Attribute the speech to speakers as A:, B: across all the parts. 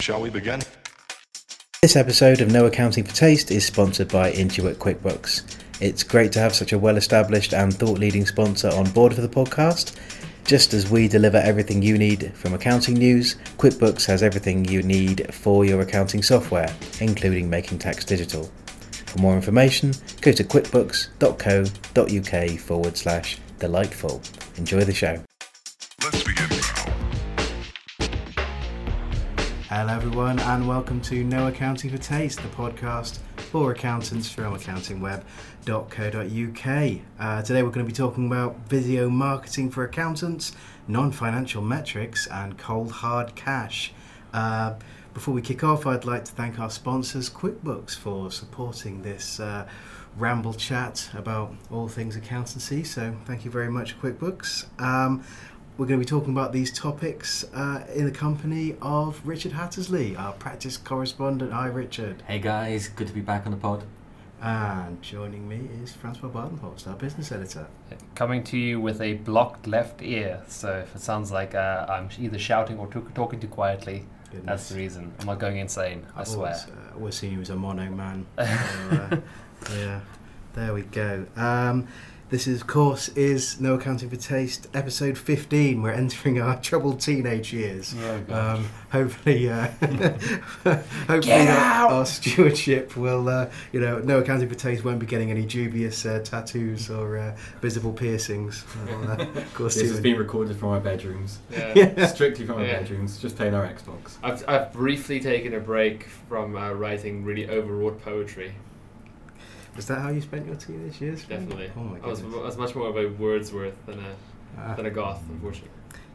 A: Shall we begin?
B: This episode of No Accounting for Taste is sponsored by Intuit QuickBooks. It's great to have such a well established and thought leading sponsor on board for the podcast. Just as we deliver everything you need from accounting news, QuickBooks has everything you need for your accounting software, including making tax digital. For more information, go to quickbooks.co.uk forward slash delightful. Enjoy the show. Hello, everyone, and welcome to No Accounting for Taste, the podcast for accountants from accountingweb.co.uk. Uh, today, we're going to be talking about video marketing for accountants, non financial metrics, and cold hard cash. Uh, before we kick off, I'd like to thank our sponsors, QuickBooks, for supporting this uh, ramble chat about all things accountancy. So, thank you very much, QuickBooks. Um, we're going to be talking about these topics uh, in the company of Richard Hattersley, our practice correspondent. Hi, Richard.
C: Hey guys, good to be back on the pod.
B: And joining me is Francois Badenhorst, our business editor.
D: coming to you with a blocked left ear. So if it sounds like uh, I'm either shouting or talk- talking too quietly, that's the reason. I'm not going insane. I
B: I've
D: swear.
B: always, uh, always seen you as a mono man. So, uh, yeah, there we go. Um, this is, of course, is No Accounting for Taste, episode 15. We're entering our troubled teenage years. Um, hopefully, uh, hopefully our, our stewardship will, uh, you know, no accounting for taste won't be getting any dubious uh, tattoos or uh, visible piercings. Well, uh, of course,
C: This has been recorded from our bedrooms,
D: Yeah.
C: strictly from our
D: Yeah.
C: bedrooms, just playing our Xbox.
D: I've, I've briefly taken a break from uh, writing really overwrought poetry.
B: Was that how you spent your teenage years?
D: Definitely.
B: Oh my
D: I was,
B: goodness.
D: I was much more of a Wordsworth than a
B: Ah.
D: than a goth, unfortunately.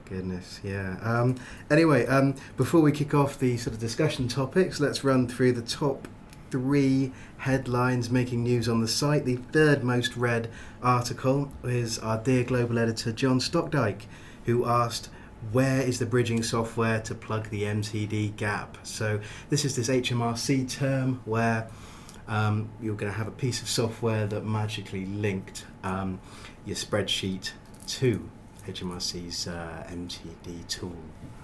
B: Goodness, yeah. Um, anyway, um, before we kick off the sort of discussion topics, let's run through the top three headlines making news on the site. The third most read article is our dear global editor John Stockdyke, who asked, where is the bridging software to plug the MTD gap? So, this is this HMRC term where um, you're going to have a piece of software that magically linked um, your spreadsheet to HMRC's uh, MTD tool.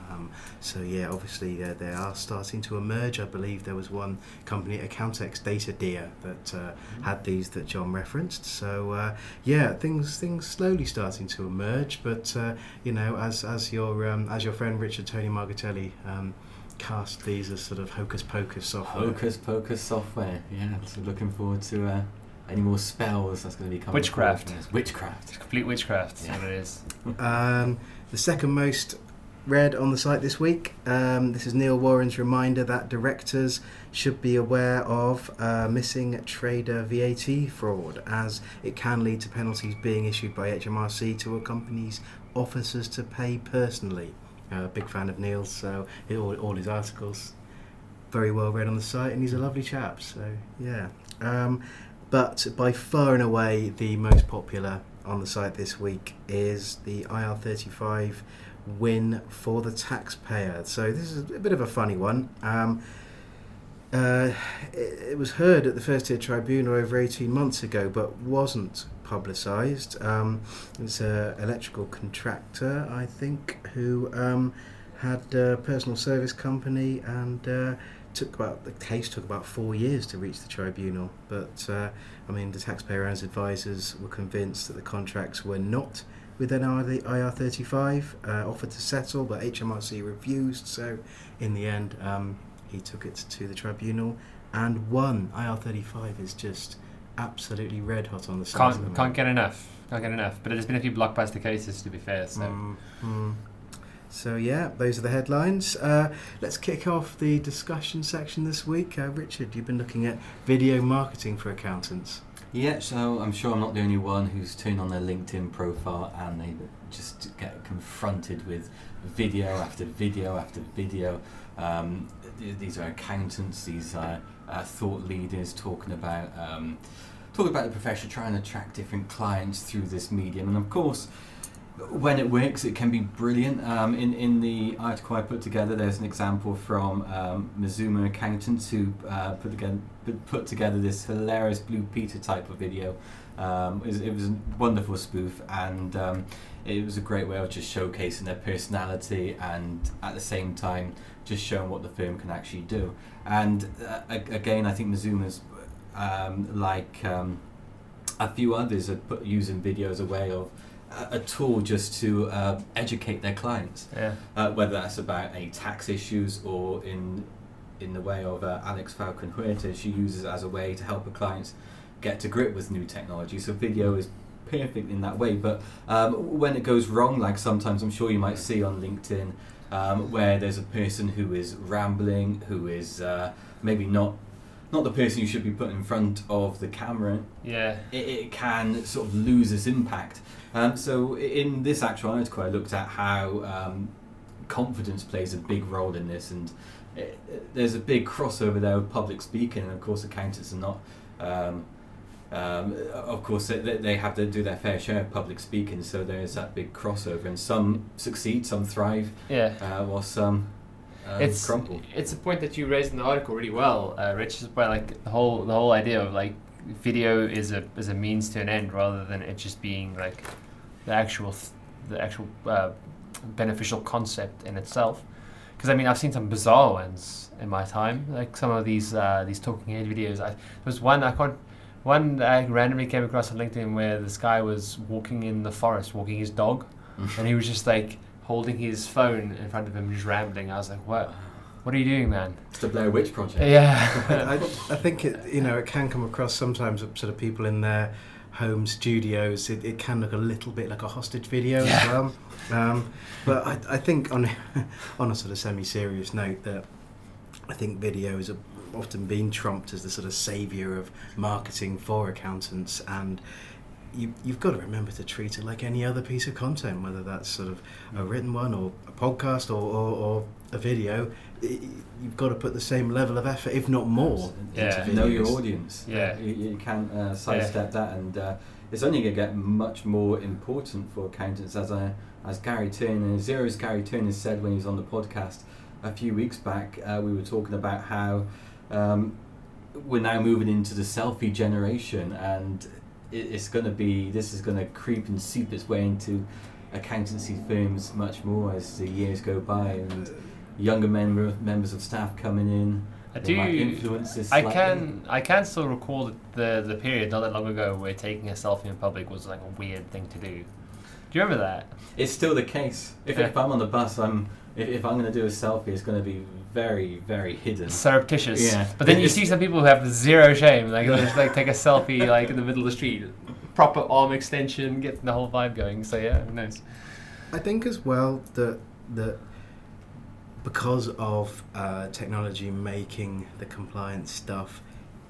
B: Um, so yeah, obviously uh, they are starting to emerge. I believe there was one company, Accountex Data Deer, that uh, had these that John referenced. So uh, yeah, things things slowly starting to emerge. But uh, you know, as as your um, as your friend Richard Tony Margaritelli um, cast these as sort of hocus pocus software.
C: Hocus pocus software, yeah. So looking forward to uh, any more spells that's going to be coming.
D: Witchcraft.
C: forward from this. Witchcraft.
D: It's complete witchcraft.
C: Yeah.
D: That's what it is.
B: Um, the second most read on the site this week. Um, this is Neil Warren's reminder that directors should be aware of uh, missing trader VAT fraud, as it can lead to penalties being issued by HMRC to a company's officers to pay personally. Uh, big fan of Neil's, so he- all, all his articles very well read on the site, and he's a lovely chap. So yeah. Um, but by far and away, the most popular on the site this week is the IR35 win for the taxpayer. So this is a bit of a funny one. Um, uh, it, it was heard at the First Tier Tribunal over 18 months ago, but wasn't publicised. Um, it's an electrical contractor, I think, who um, had a personal service company and uh, took about the case took about four years to reach the tribunal. But uh, I mean, the taxpayer and his advisors were convinced that the contracts were not within IR35, uh, offered to settle, but HMRC refused. So in the end, um, he took it to the tribunal and won. IR35 is just absolutely red hot on the site. at the
D: Can't can't get enough. Can't get enough. But there's been a few blockbuster cases to be fair. So
B: Mm, mm. So yeah, those are the headlines. Uh, let's kick off the discussion section this week. Uh, Richard, you've been looking at video marketing for accountants.
C: Yeah, so I'm sure I'm not the only one who's turned on their LinkedIn profile and they just get confronted with video after video after video. Um, th- these are accountants, these are uh, thought leaders talking about um, talking about the profession, trying to attract different clients through this medium, and of course. when it works, it can be brilliant. Um, in in the article I put together, there's an example from um, Mazuma accountants who uh, put put together this hilarious Blue Peter type of video. Um, it, was, it was a wonderful spoof, and um, it was a great way of just showcasing their personality and at the same time just showing what the firm can actually do. And uh, again, I think Mazuma's um, like um, a few others are put, using video as a way of a, a tool just to uh, educate their clients,
D: Yeah.
C: uh, whether that's about tax issues or in in the way of uh, Alex Falcon Huerta, she uses it as a way to help her clients get to grip with new technology. So video is perfect in that way. But um, when it goes wrong, like sometimes I'm sure you might see on LinkedIn, um, where there's a person who is rambling, who is uh, maybe not not the person you should be put in front of the camera,
D: Yeah.
C: it, it can sort of lose its impact. Um, so in this actual article, I looked at how um, confidence plays a big role in this, and it, it- there's a big crossover there with public speaking, and of course, accountants are not. Um, of course, they, they have to do their fair share of public speaking, so there's that big crossover, and some succeed, some thrive,
D: Yeah.
C: uh, while some um,
D: it's
C: crumble.
D: it's a point that you raised in the article really well, uh, Rich. About like the whole the whole idea of like video is a is a means to an end rather than it just being like the actual th- the actual uh, beneficial concept in itself. Because I mean, I've seen some bizarre ones in my time, like some of these uh, these talking head videos. I, there was one I can't. One I randomly came across on LinkedIn where this guy was walking in the forest, walking his dog, and he was just like holding his phone in front of him, just rambling. I was like, "What? What are you doing, man?"
C: It's the Blair Witch Project.
D: Yeah,
B: I think it you know it can come across sometimes of sort of people in their home studios. It, it can look a little bit like a hostage video as well. Um, but I, I think on on a sort of semi-serious note that I think video is have often been trumped as the sort of saviour of marketing for accountants and. You, you've got to remember to treat it like any other piece of content, whether that's sort of a written one or a podcast or, or, or a video. I- You've got to put the same level of effort, if not more,
D: Yeah.
B: into
C: know your audience.
D: Yeah.
C: you, you can't uh, sidestep that, and uh, it's only going to get much more important for accountants as I, as Gary Turner, Xero's Gary Turner said when he was on the podcast a few weeks back. Uh, we were talking about how um, we're now moving into the selfie generation, and it, it's going to be this is going to creep and seep its way into accountancy firms much more as the years go by, and younger member, members of staff coming in.
D: I do.
C: influence this
D: I can I can still recall the the period not that long ago where taking a selfie in public was like a weird thing to do. Do you remember that?
C: It's still the case. If,
D: Yeah.
C: if I'm on the bus, I'm if, if I'm going to do a selfie, it's going to be very very hidden.
D: Surreptitious.
C: Yeah.
D: But then you
C: It's-
D: see some people who have zero shame, like they'll just like take a selfie like in the middle of the street, proper arm extension, get the whole vibe going. So yeah, who knows?
B: I think as well that that because of uh, technology making the compliance stuff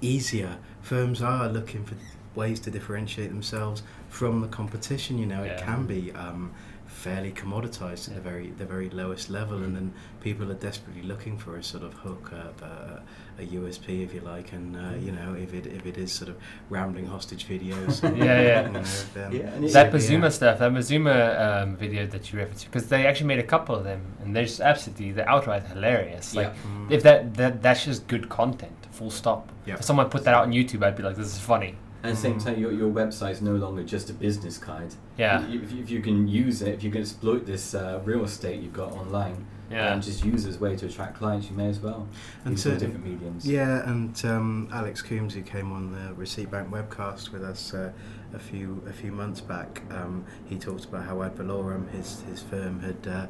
B: easier, firms are looking for ways to differentiate themselves from the competition. You know, it can be um, fairly commoditized at the very the very lowest level, and then people are desperately looking for a sort of hook, uh, uh, a USP, if you like, and uh, you know, if it if it is sort of rambling hostage videos,
D: Yeah, yeah.
B: you know, then
C: Yeah, and it-
D: that
B: yeah.
D: Stuff, that Mazuma um, video that you referenced, because they actually made a couple of them, and they're just absolutely, they're outright hilarious. Like,
C: Yeah.
B: Mm.
D: if that, that that's just good content, full stop.
B: Yeah.
D: If someone put that out on YouTube, I'd be like, this is funny.
C: At the same
B: Mm.
C: time, your, your website is no longer just a business card.
D: Yeah.
C: If, if, if you can use it, if you can exploit this uh, real estate you've got online,
D: Yeah.
C: and just use it as a way to attract clients, you may as well.
B: And
C: use all
B: certain-
C: different mediums.
B: Yeah, and um, Alex Coombs, who came on the Receipt Bank webcast with us uh, a few a few months back, um, he talked about how Ad Valorem, his his firm, had uh,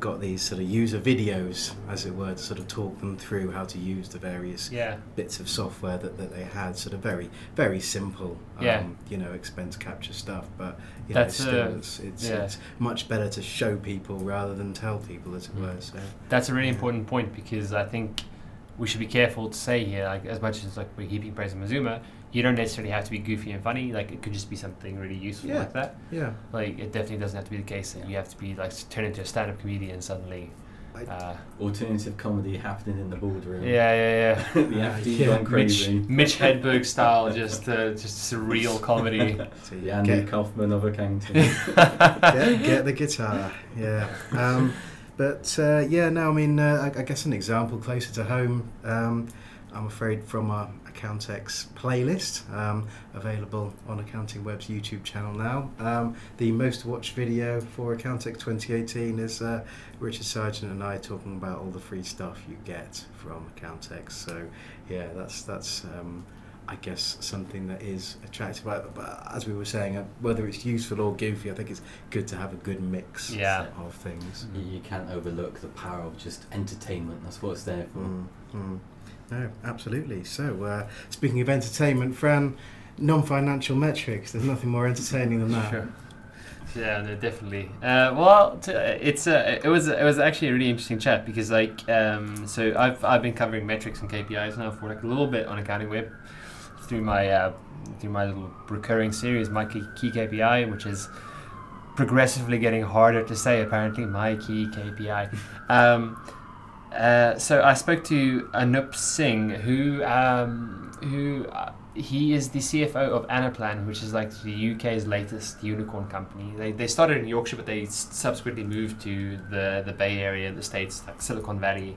B: got these sort of user videos, as it were, to sort of talk them through how to use the various
D: Yeah.
B: bits of software that, that they had. Sort of very very simple, um,
D: Yeah.
B: you know, expense capture stuff, but you
D: That's,
B: know, still
D: uh,
B: it's it's,
D: yeah.
B: it's much better to show people rather than tell people, as it
C: Mm.
B: were. So.
D: That's a really
B: Yeah.
D: important point because I think we should be careful to say here, like as much as like we're heaping praise on Mazuma, you don't necessarily have to be goofy and funny. Like it could just be something really useful
B: Yeah.
D: like that.
B: Yeah.
D: Like it definitely doesn't have to be the case that you have to be like turn into a stand-up comedian suddenly. Uh,
C: Alternative comedy happening in the boardroom.
D: yeah, yeah,
C: yeah.
B: the
C: FD
B: yeah.
C: gone crazy.
D: Mitch, Mitch Hedberg style, just uh, just surreal comedy.
B: So
C: The
B: you
C: Andy
B: get,
C: Kaufman of accounting.
B: get, get the guitar. Yeah. Um, but uh, yeah, no, I mean, uh, I, I guess an example closer to home. Um, I'm afraid from our Accountex playlist, um, available on Accounting Web's YouTube channel now. Um, the most watched video for Accountex 2018 is uh, Richard Sargent and I talking about all the free stuff you get from Accountex. So yeah, that's that's. Um, I guess something that is attractive. But, but as we were saying, uh, whether it's useful or goofy, I think it's good to have a good mix
D: Yeah.
B: of things.
C: you, you can't overlook the power of just entertainment. That's what it's there for.
B: Mm, mm. No, absolutely. So, uh, speaking of entertainment, Fran, non-financial metrics. There's nothing more entertaining than that.
D: Sure. Yeah, no, definitely. Uh, well, t- it's a, it was it was actually a really interesting chat because like um, so I've I've been covering metrics and KPIs now for like a little bit on Accounting Web through my uh, through my little recurring series, my key, key KPI, which is progressively getting harder to say. Apparently, my key KPI. Um, uh, so I spoke to Anup Singh, who um, who uh, he is the CFO of Anaplan, which is like the UK's latest unicorn company. They, they started in Yorkshire, but they subsequently moved to the the Bay Area, the states, like Silicon Valley.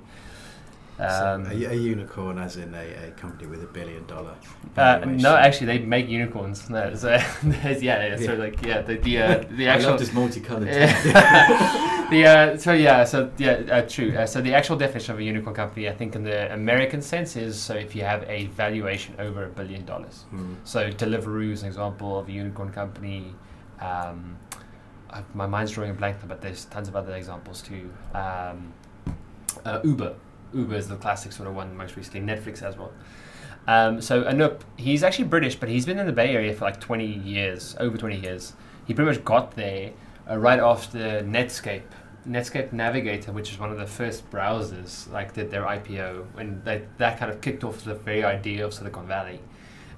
D: Um,
B: so a, a unicorn, as in a, a company with a billion dollar.
D: uh, no, actually, they make unicorns. No, so, yeah, yeah, so like yeah, the the uh, the
C: I
D: actual
C: love this multicolored.
D: the uh, so yeah so yeah uh, true uh, so the actual definition of a unicorn company I think in the American sense is so if you have a valuation over a billion dollars
B: Hmm.
D: so Deliveroo is an example of a unicorn company um, I, my mind's drawing a blank but there's tons of other examples too um, uh, Uber Uber is the classic sort of one most recently Netflix as well um, so Anup he's actually British but he's been in the Bay Area for like 20 years over 20 years he pretty much got there uh, right after Netscape. Netscape Navigator, which is one of the first browsers, like did their IPO, and they, that kind of kicked off the very idea of Silicon Valley.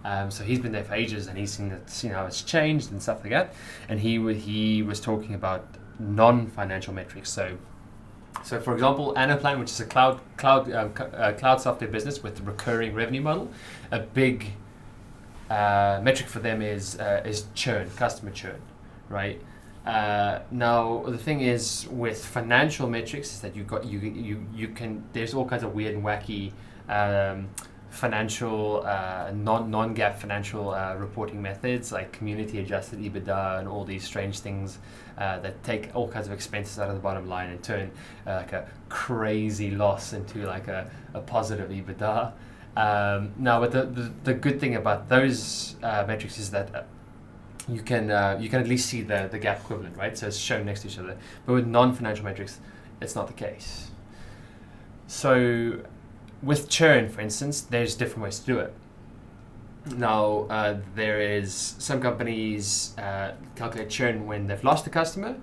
D: Um, so he's been there for ages, and he's seen it, seen how it's changed and stuff like that. And he he was talking about non-financial metrics. So, so for example, Anaplan, which is a cloud cloud uh, c- uh, cloud software business with a recurring revenue model, a big uh, metric for them is uh, is churn, customer churn, right? Uh, now the thing is with financial metrics is that you got you you you can there's all kinds of weird and wacky um, financial uh, non non GAAP financial uh, reporting methods like community adjusted EBITDA and all these strange things uh, that take all kinds of expenses out of the bottom line and turn uh, like a crazy loss into like a, a positive EBITDA. Um, now, but the, the, the good thing about those uh, metrics is that uh, you can you can at least see the the GAAP equivalent, right? So it's shown next to each other. But with non-financial metrics, it's not the case. So with churn, for instance, there's different ways to do it. Now uh, there is some companies uh, calculate churn when they've lost a customer.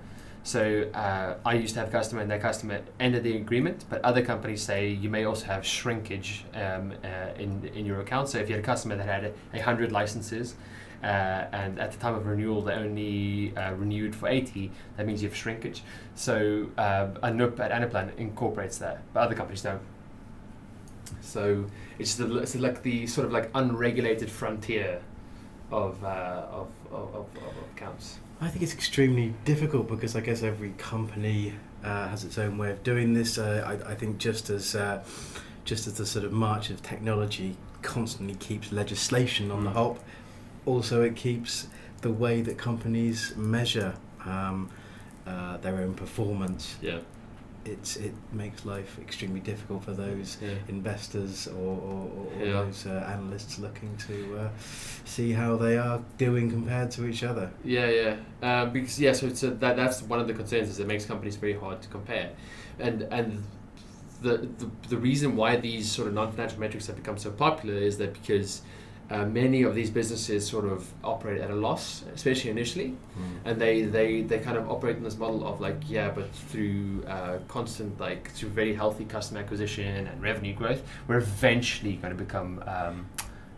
D: So uh, I used to have a customer and that customer ended the agreement, but other companies say you may also have shrinkage um, uh, in in your account. So if you had a customer that had a, hundred licenses, uh, and at the time of renewal they only uh, renewed for 80 that means you have shrinkage so uh, Anup at Anaplan incorporates that but other companies don't so it's the it's like the sort of like unregulated frontier of uh, of, of, of, accounts
B: I think it's extremely difficult because I guess every company uh, has its own way of doing this. Uh, I, I think just as uh, just as the sort of march of technology constantly keeps legislation on the
C: Mm.
B: hop, also it keeps the way that companies measure um, uh, their own performance.
C: Yeah.
B: It's it makes life extremely difficult for those
C: Yeah.
B: investors or, or, or,
C: Yeah.
B: those uh, analysts looking to uh, see how they are doing compared to each other.
D: Yeah, yeah. Um, because yeah, so it's a, that that's one of the concerns is it makes companies very hard to compare, and and the the, the reason why these sort of non-financial metrics have become so popular is that because uh, many of these businesses sort of operate at a loss, especially initially, and they, they they kind of operate in this model of like yeah, but through uh, constant like through very healthy customer acquisition and revenue growth, we're eventually going to become um,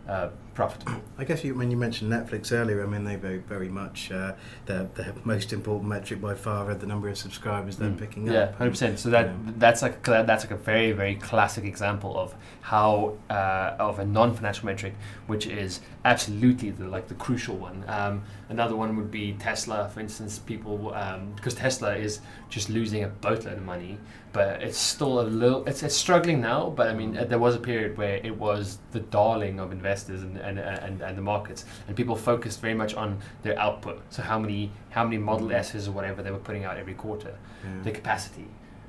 D: uh, profitable.
B: I guess you, when you mentioned Netflix earlier, I mean they very very much uh, their their most important metric by far are the number of subscribers they're
D: Mm.
B: picking
D: Yeah,
B: up.
D: hundred percent. So that
B: Yeah.
D: that's like a that's like a very very classic example of how uh, of a non-financial metric, which is absolutely the like the crucial one. Um, another one would be Tesla, for instance. People um, because Tesla is just losing a boatload of money, but it's still a little. It's, it's struggling now, but I mean there was a period where it was the darling of investors and and, and, and the markets, and people focused very much on their output. So how many how many Model S's or whatever they were putting out every quarter
B: Yeah.
D: the capacity,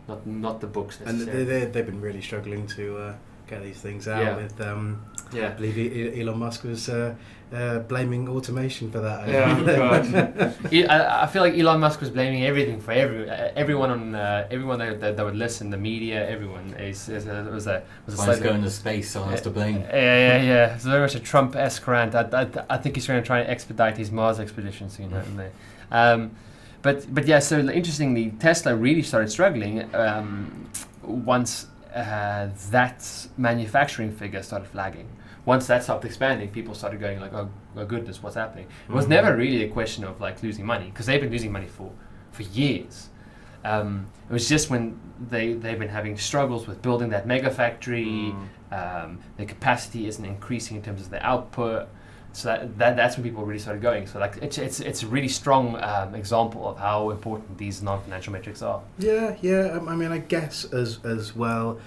D: not not the books
B: and
D: necessarily.
B: they, they, they've been really struggling to uh, get these things out.
D: Yeah.
B: With um, I believe E- Elon Musk was uh, uh, blaming automation for that.
D: Yeah, God. I, I feel like Elon Musk was blaming everything for every everyone on uh, everyone that, that, that would listen, the media, everyone. Is, is, uh, was a was a
C: When it's
D: slightly-
C: going to space, someone has to blame.
D: Yeah, yeah, yeah. It's very much a Trump-esque rant. I, I, I think he's going to try and expedite his Mars expedition soon.
C: Mm.
D: Mm. Um, but but yeah. So interestingly, Tesla really started struggling um, once uh, that manufacturing figure started flagging. Once that stopped expanding, people started going like, "Oh, oh goodness, what's happening?" It was
B: Mhm.
D: never really a question of like losing money because they've been losing money for for years. Um, it was just when they they've been having struggles with building that mega factory.
B: Mm.
D: Um, their capacity isn't increasing in terms of the output. So that, that that's when people really started going. So like it's it's it's a really strong um, example of how important these non-financial metrics are.
B: Yeah, yeah. Um, I mean, I guess as as well,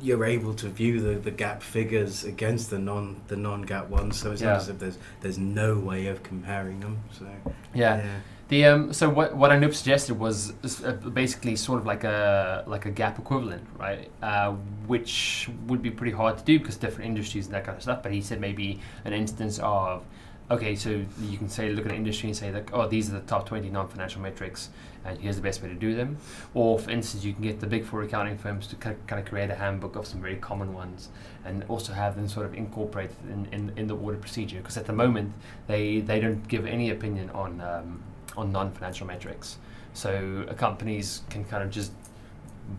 B: you're able to view the, the GAAP figures against the non the non GAAP ones. So it's
D: Yeah.
B: not as if there's there's no way of comparing them. So
D: Yeah. The um, so what what Anup suggested was uh, basically sort of like a like a GAAP equivalent, right? Uh, which would be pretty hard to do because different industries and that kind of stuff. But he said maybe an instance of okay, so you can say look at an industry and say like oh these are the top twenty non-financial metrics and here's the best way to do them. Or for instance, you can get the big four accounting firms to kind of create a handbook of some very common ones and also have them sort of incorporated in, in, in the audit procedure because at the moment they they don't give any opinion on um, on non-financial metrics. So companies can kind of just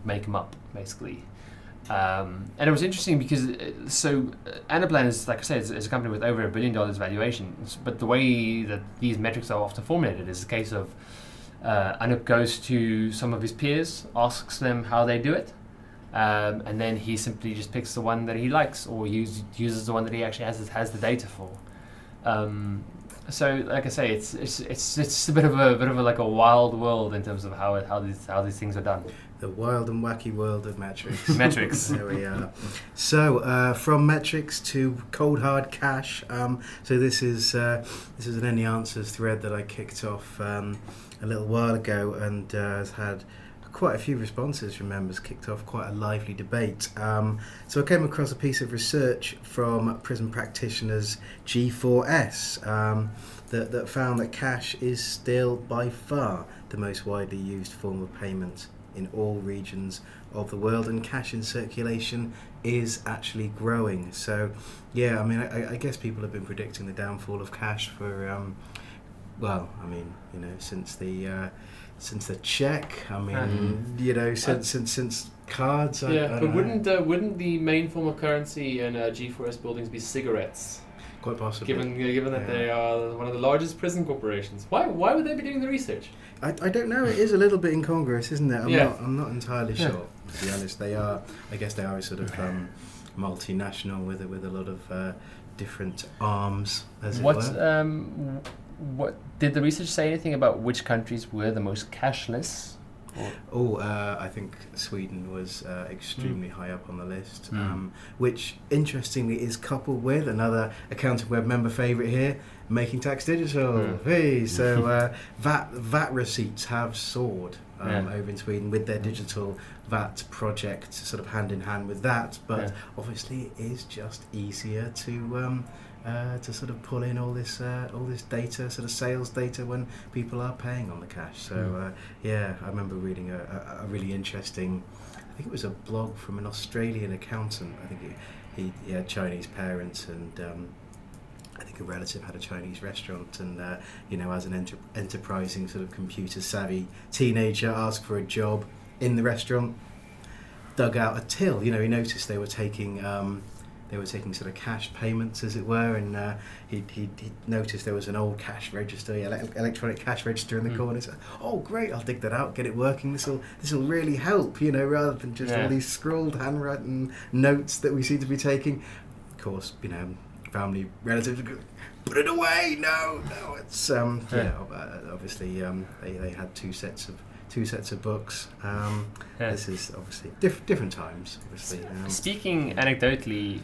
D: make them up, basically. Um, and it was interesting because uh, so uh, Anaplan is like I said, is, is a company with over a billion dollars valuation. But the way that these metrics are often formulated is a case of uh, Anup goes to some of his peers, asks them how they do it, um, and then he simply just picks the one that he likes or use, uses the one that he actually has has the data for. Um, so, like I say, it's it's it's it's a bit of a bit of a like a wild world in terms of how it, how these how these things are done.
B: the wild and wacky world of metrics.
D: Metrics.
B: there we are. So uh, from metrics to cold hard cash. Um, so this is uh, this is an any answers thread that I kicked off um, a little while ago and uh, has had quite a few responses from members. Kicked off quite a lively debate. Um, so I came across a piece of research from Prison Practitioners G4S. Um, that, that found that cash is still by far the most widely used form of payment in all regions of the world, and cash in circulation is actually growing. So, yeah, I mean, I, I guess people have been predicting the downfall of cash for, um, well, I mean, you know, since the uh, since the check. I mean,
C: Mhm.
B: you know, since since since cards. I, I
E: yeah,
B: don't
E: but
B: know.
E: wouldn't uh, wouldn't the main form of currency in uh, G4S buildings be cigarettes?
B: quite possibly.
E: Given uh, given that
B: Yeah.
E: they are one of the largest prison corporations, why why would they be doing the research?
B: I, I don't know. It is a little bit incongruous, isn't it? I'm
E: Yeah.
B: not. I'm not entirely
D: Yeah.
B: sure. To be honest, they are. I guess they are a sort of um, multinational with a, with a lot of uh, different arms, as
D: What
B: it were.
D: um, what did the research say anything about which countries were the most cashless?
B: Oh, uh, I think Sweden was uh, extremely high up on the list,
C: Mm.
B: um, which interestingly is coupled with another accounting web member favourite here, Making Tax Digital.
D: Mm.
B: Hey, so uh, VAT VAT receipts have soared um,
D: Yeah.
B: over in Sweden with their digital VAT project, sort of hand in hand with that. But
D: Yeah.
B: obviously, it is just easier to. Um, uh, to sort of pull in all this uh, all this data, sort of sales data when people are paying on the cash. So
D: Mm.
B: uh, yeah, I remember reading a, a, a really interesting. I think it was a blog from an Australian accountant. I think he, he, he had Chinese parents and. Um, I think a relative had a Chinese restaurant, and uh, you know, as an enter- enterprising sort of computer savvy teenager, asked for a job in the restaurant, dug out a till. You know, he noticed they were taking um, they were taking sort of cash payments, as it were, and uh, he he he noticed there was an old cash register, ele- electronic cash register in the
D: Mm.
B: corner. So, oh, great! I'll dig that out, get it working. This will this will really help, you know, rather than just
D: Yeah.
B: all these scrawled handwritten notes that we seem to be taking. Of course, you know, family relatives put it away. No, no, it's um,
D: Yeah.
B: yeah. uh, obviously, um, they they had two sets of two sets of books. Um,
D: Yeah.
B: This is obviously diff- different times. Obviously, um,
D: Speaking anecdotally,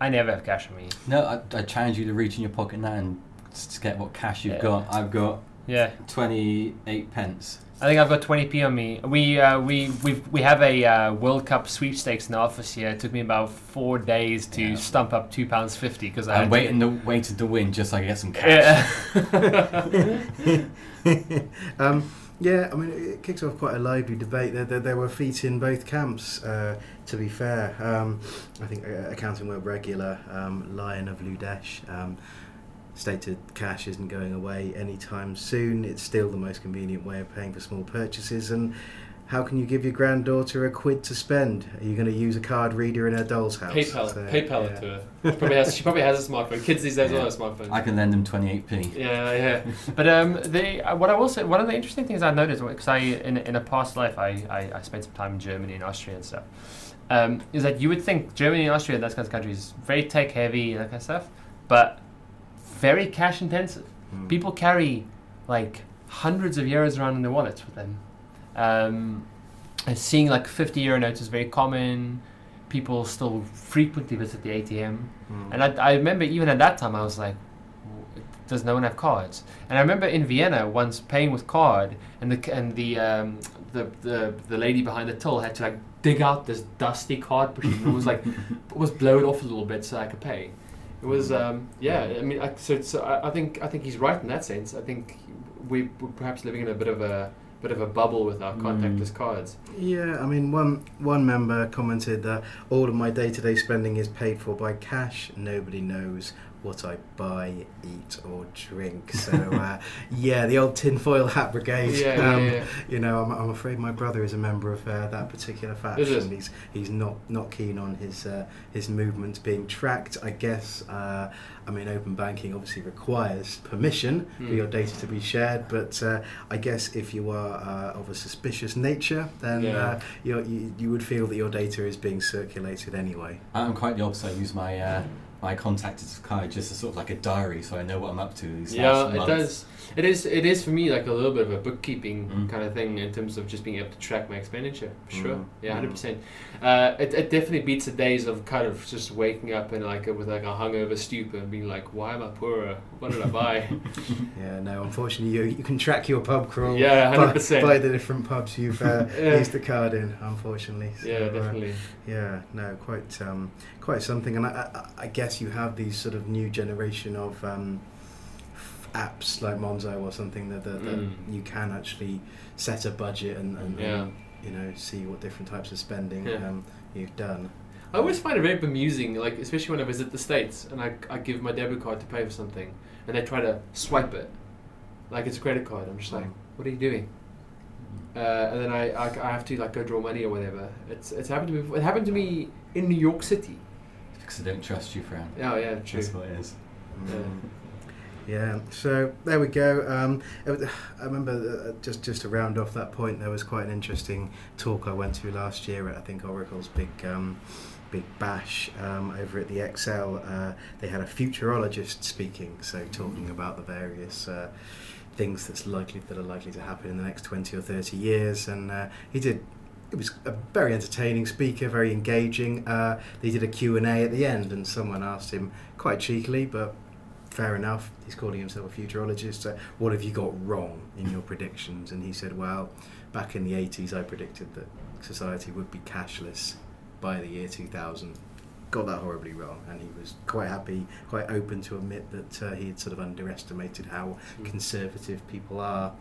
D: I never have cash on me.
C: No, I, I challenge you to reach in your pocket now and s- get what cash you've
D: Yeah.
C: got. I've got
D: Yeah,
C: 28 pence.
D: I think I've got 20p on me. We uh, we we we have a uh, World Cup sweepstakes in the office here. It took me about four days to
C: Yeah.
D: stump up two pounds fifty because I
C: I'm waiting
D: To,
C: to, waited to win just so I can get some cash.
D: yeah.
B: um, yeah, I mean, it kicks off quite a lively debate. There, there, there were feet in both camps, uh, to be fair. Um, I think uh, Accounting Web Regular, um, Lion of Ludesh, um, stated cash isn't going away anytime soon. It's still the most convenient way of paying for small purchases. And how can you give your granddaughter a quid to spend? Are you going to use a card reader in her doll's house?
E: PayPal,
B: So,
E: PayPal
B: yeah.
E: it to her. She probably has. She probably has a smartphone. Kids these days
C: Yeah.
E: all have smartphones.
C: I can lend them 28p.
E: yeah, yeah.
D: But um, the uh, what I will say, one of the interesting things I noticed, because I in in a past life I, I, I spent some time in Germany and Austria and stuff, um, is that you would think Germany and Austria, those kinds of countries, very tech heavy and that kind of stuff, but very cash intensive.
B: Mm.
D: People carry like hundreds of euros around in their wallets with them. Um, and seeing like 50 euro notes is very common. People still frequently visit the ATM.
B: Mm.
D: And I, I remember even at that time, I was like, does no one have cards? And I remember in Vienna once paying with card, and the and the um, the, the the lady behind the till had to like dig out this dusty card machine. It was like it was blowed off a little bit so I could pay. It was um, yeah. I mean, I, so, so I, I think I think he's right in that sense. I think we, we're perhaps living in a bit of a bit of a bubble with our
C: Mm.
E: contactless cards.
B: Yeah, I mean, one one member commented that all of my day to day spending is paid for by cash. Nobody knows what I buy, eat, or drink. So, uh, yeah, the old tinfoil hat brigade.
E: Yeah, yeah,
B: um,
E: yeah.
B: You know, I'm, I'm afraid my brother is a member of uh, that particular
E: Is
B: faction.
E: it?
B: He's he's not not keen on his uh, his movements being tracked. I guess. Uh, I mean, open banking obviously requires permission for
E: Hmm.
B: your data to be shared, but uh, I guess if you are uh, of a suspicious nature, then
E: Yeah.
B: uh, you're, you you would feel that your data is being circulated anyway.
C: I'm quite the opposite. I use my uh, my contacted card just as sort of like a diary, so I know what I'm up to. These
E: Yeah, it does. It is. It is for me like a little bit of a bookkeeping
C: Mm.
E: kind of thing in terms of just being able to track my expenditure. For sure.
B: Mm.
E: Yeah,
B: Mm.
E: hundred percent. Uh, it, it definitely beats the days of kind of just waking up and like with like a hungover stupor and being like, why am I poorer? What did I buy?
B: Yeah, no, unfortunately, you, you can track your pub crawl
E: yeah,
B: by,
E: hundred percent.
B: by the different pubs you've uh,
E: Yeah.
B: used the card in, unfortunately. So,
E: Yeah,
B: uh,
E: definitely.
B: Yeah, no, quite, um, quite something. And I, I, I guess you have these sort of new generation of um, f- apps like Monzo or something that, that, that
E: Mm.
B: you can actually set a budget and, and,
E: Yeah.
B: and, you know see what different types of spending
E: Yeah.
B: um, you've done.
E: I always find it very bemusing, like especially when I visit the states and I, I give my debit card to pay for something, and they try to swipe it, like it's a credit card. I'm just like, what are you doing? Uh, and then I, I, I have to like go draw money or whatever. It's it's happened to me. It happened to me in New York City.
C: Because I don't trust you, Fran.
E: Oh yeah, true.
C: That's what it is.
E: Yeah.
B: Mm. Yeah, so there we go. Um, it I remember uh, just just to round off that point, there was quite an interesting talk I went to last year at I think Oracle's big um, big bash um, over at the ExCeL. Uh, they had a futurologist speaking, so talking about the various. Uh, things that's likely that are likely to happen in the next 20 or 30 years and uh, he did it was a very entertaining speaker very engaging. Uh, they did a q&a at the end and someone asked him quite cheekily but fair enough he's calling himself a futurologist uh, what have you got wrong in your predictions? And he said well back in the 80s i predicted that society would be cashless by the year 2000 got that horribly wrong. And he was quite happy quite open to admit that uh, he had sort of underestimated how
E: Mm.
B: conservative people are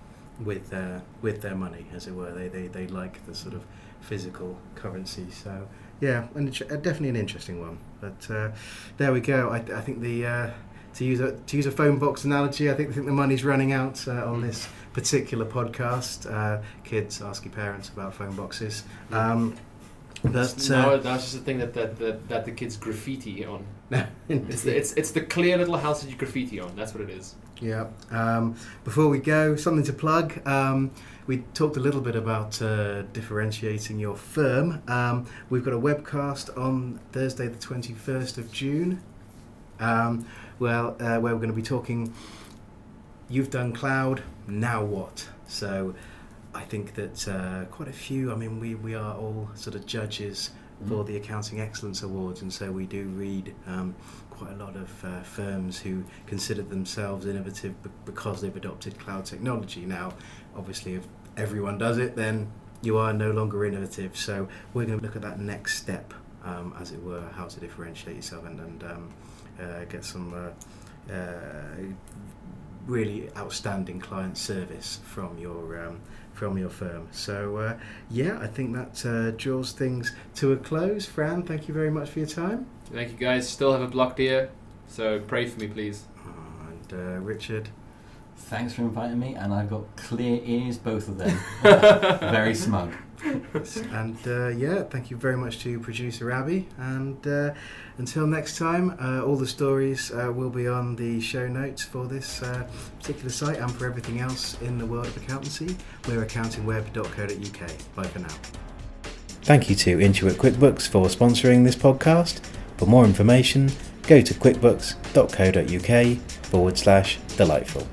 B: with their with their money, as it were. They they, they like the sort of physical currency. So yeah, and it's uh, definitely an interesting one. But uh, there we go. I, I think the uh, to use a to use a phone box analogy, I think I think the money's running out uh, on this particular podcast. Uh, kids ask your parents about phone boxes. Um,
E: Now,
B: uh,
E: now it's just a thing that, that, that, that the kids graffiti on. It's the, it's, it's the clear little house that you graffiti on. That's what it is.
B: Yeah. Um, before we go, something to plug. Um, we talked a little bit about uh, differentiating your firm. Um, we've got a webcast on Thursday, the 21st of June. Um, well, uh, where we're going to be talking. You've done cloud. Now what? So, I think that uh, quite a few. I mean, we we are all sort of judges for the Accounting Excellence Awards, and so we do read um, quite a lot of uh, firms who consider themselves innovative b- because they've adopted cloud technology. Now, obviously, if everyone does it, then you are no longer innovative. So we're going to look at that next step, um, as it were, how to differentiate yourself and, and um, uh, get some uh, uh, really outstanding client service from your um, from your firm. So uh, yeah, I think that uh, draws things to a close. Fran, thank you very much for your time.
E: Thank you guys. Still have a blocked ear, so pray for me, please.
B: And uh, Richard,
C: Thanks for inviting me, and I've got clear ears, both of them. Very smug.
B: and uh, yeah, thank you very much to producer Abby. And uh, until next time, uh, all the stories uh, will be on the show notes for this uh, particular site and for everything else in the world of accountancy. We're accountingweb.co.uk. Bye for now. Thank you to Intuit QuickBooks for sponsoring this podcast. For more information, go to quickbooks.co.uk forward slash delightful.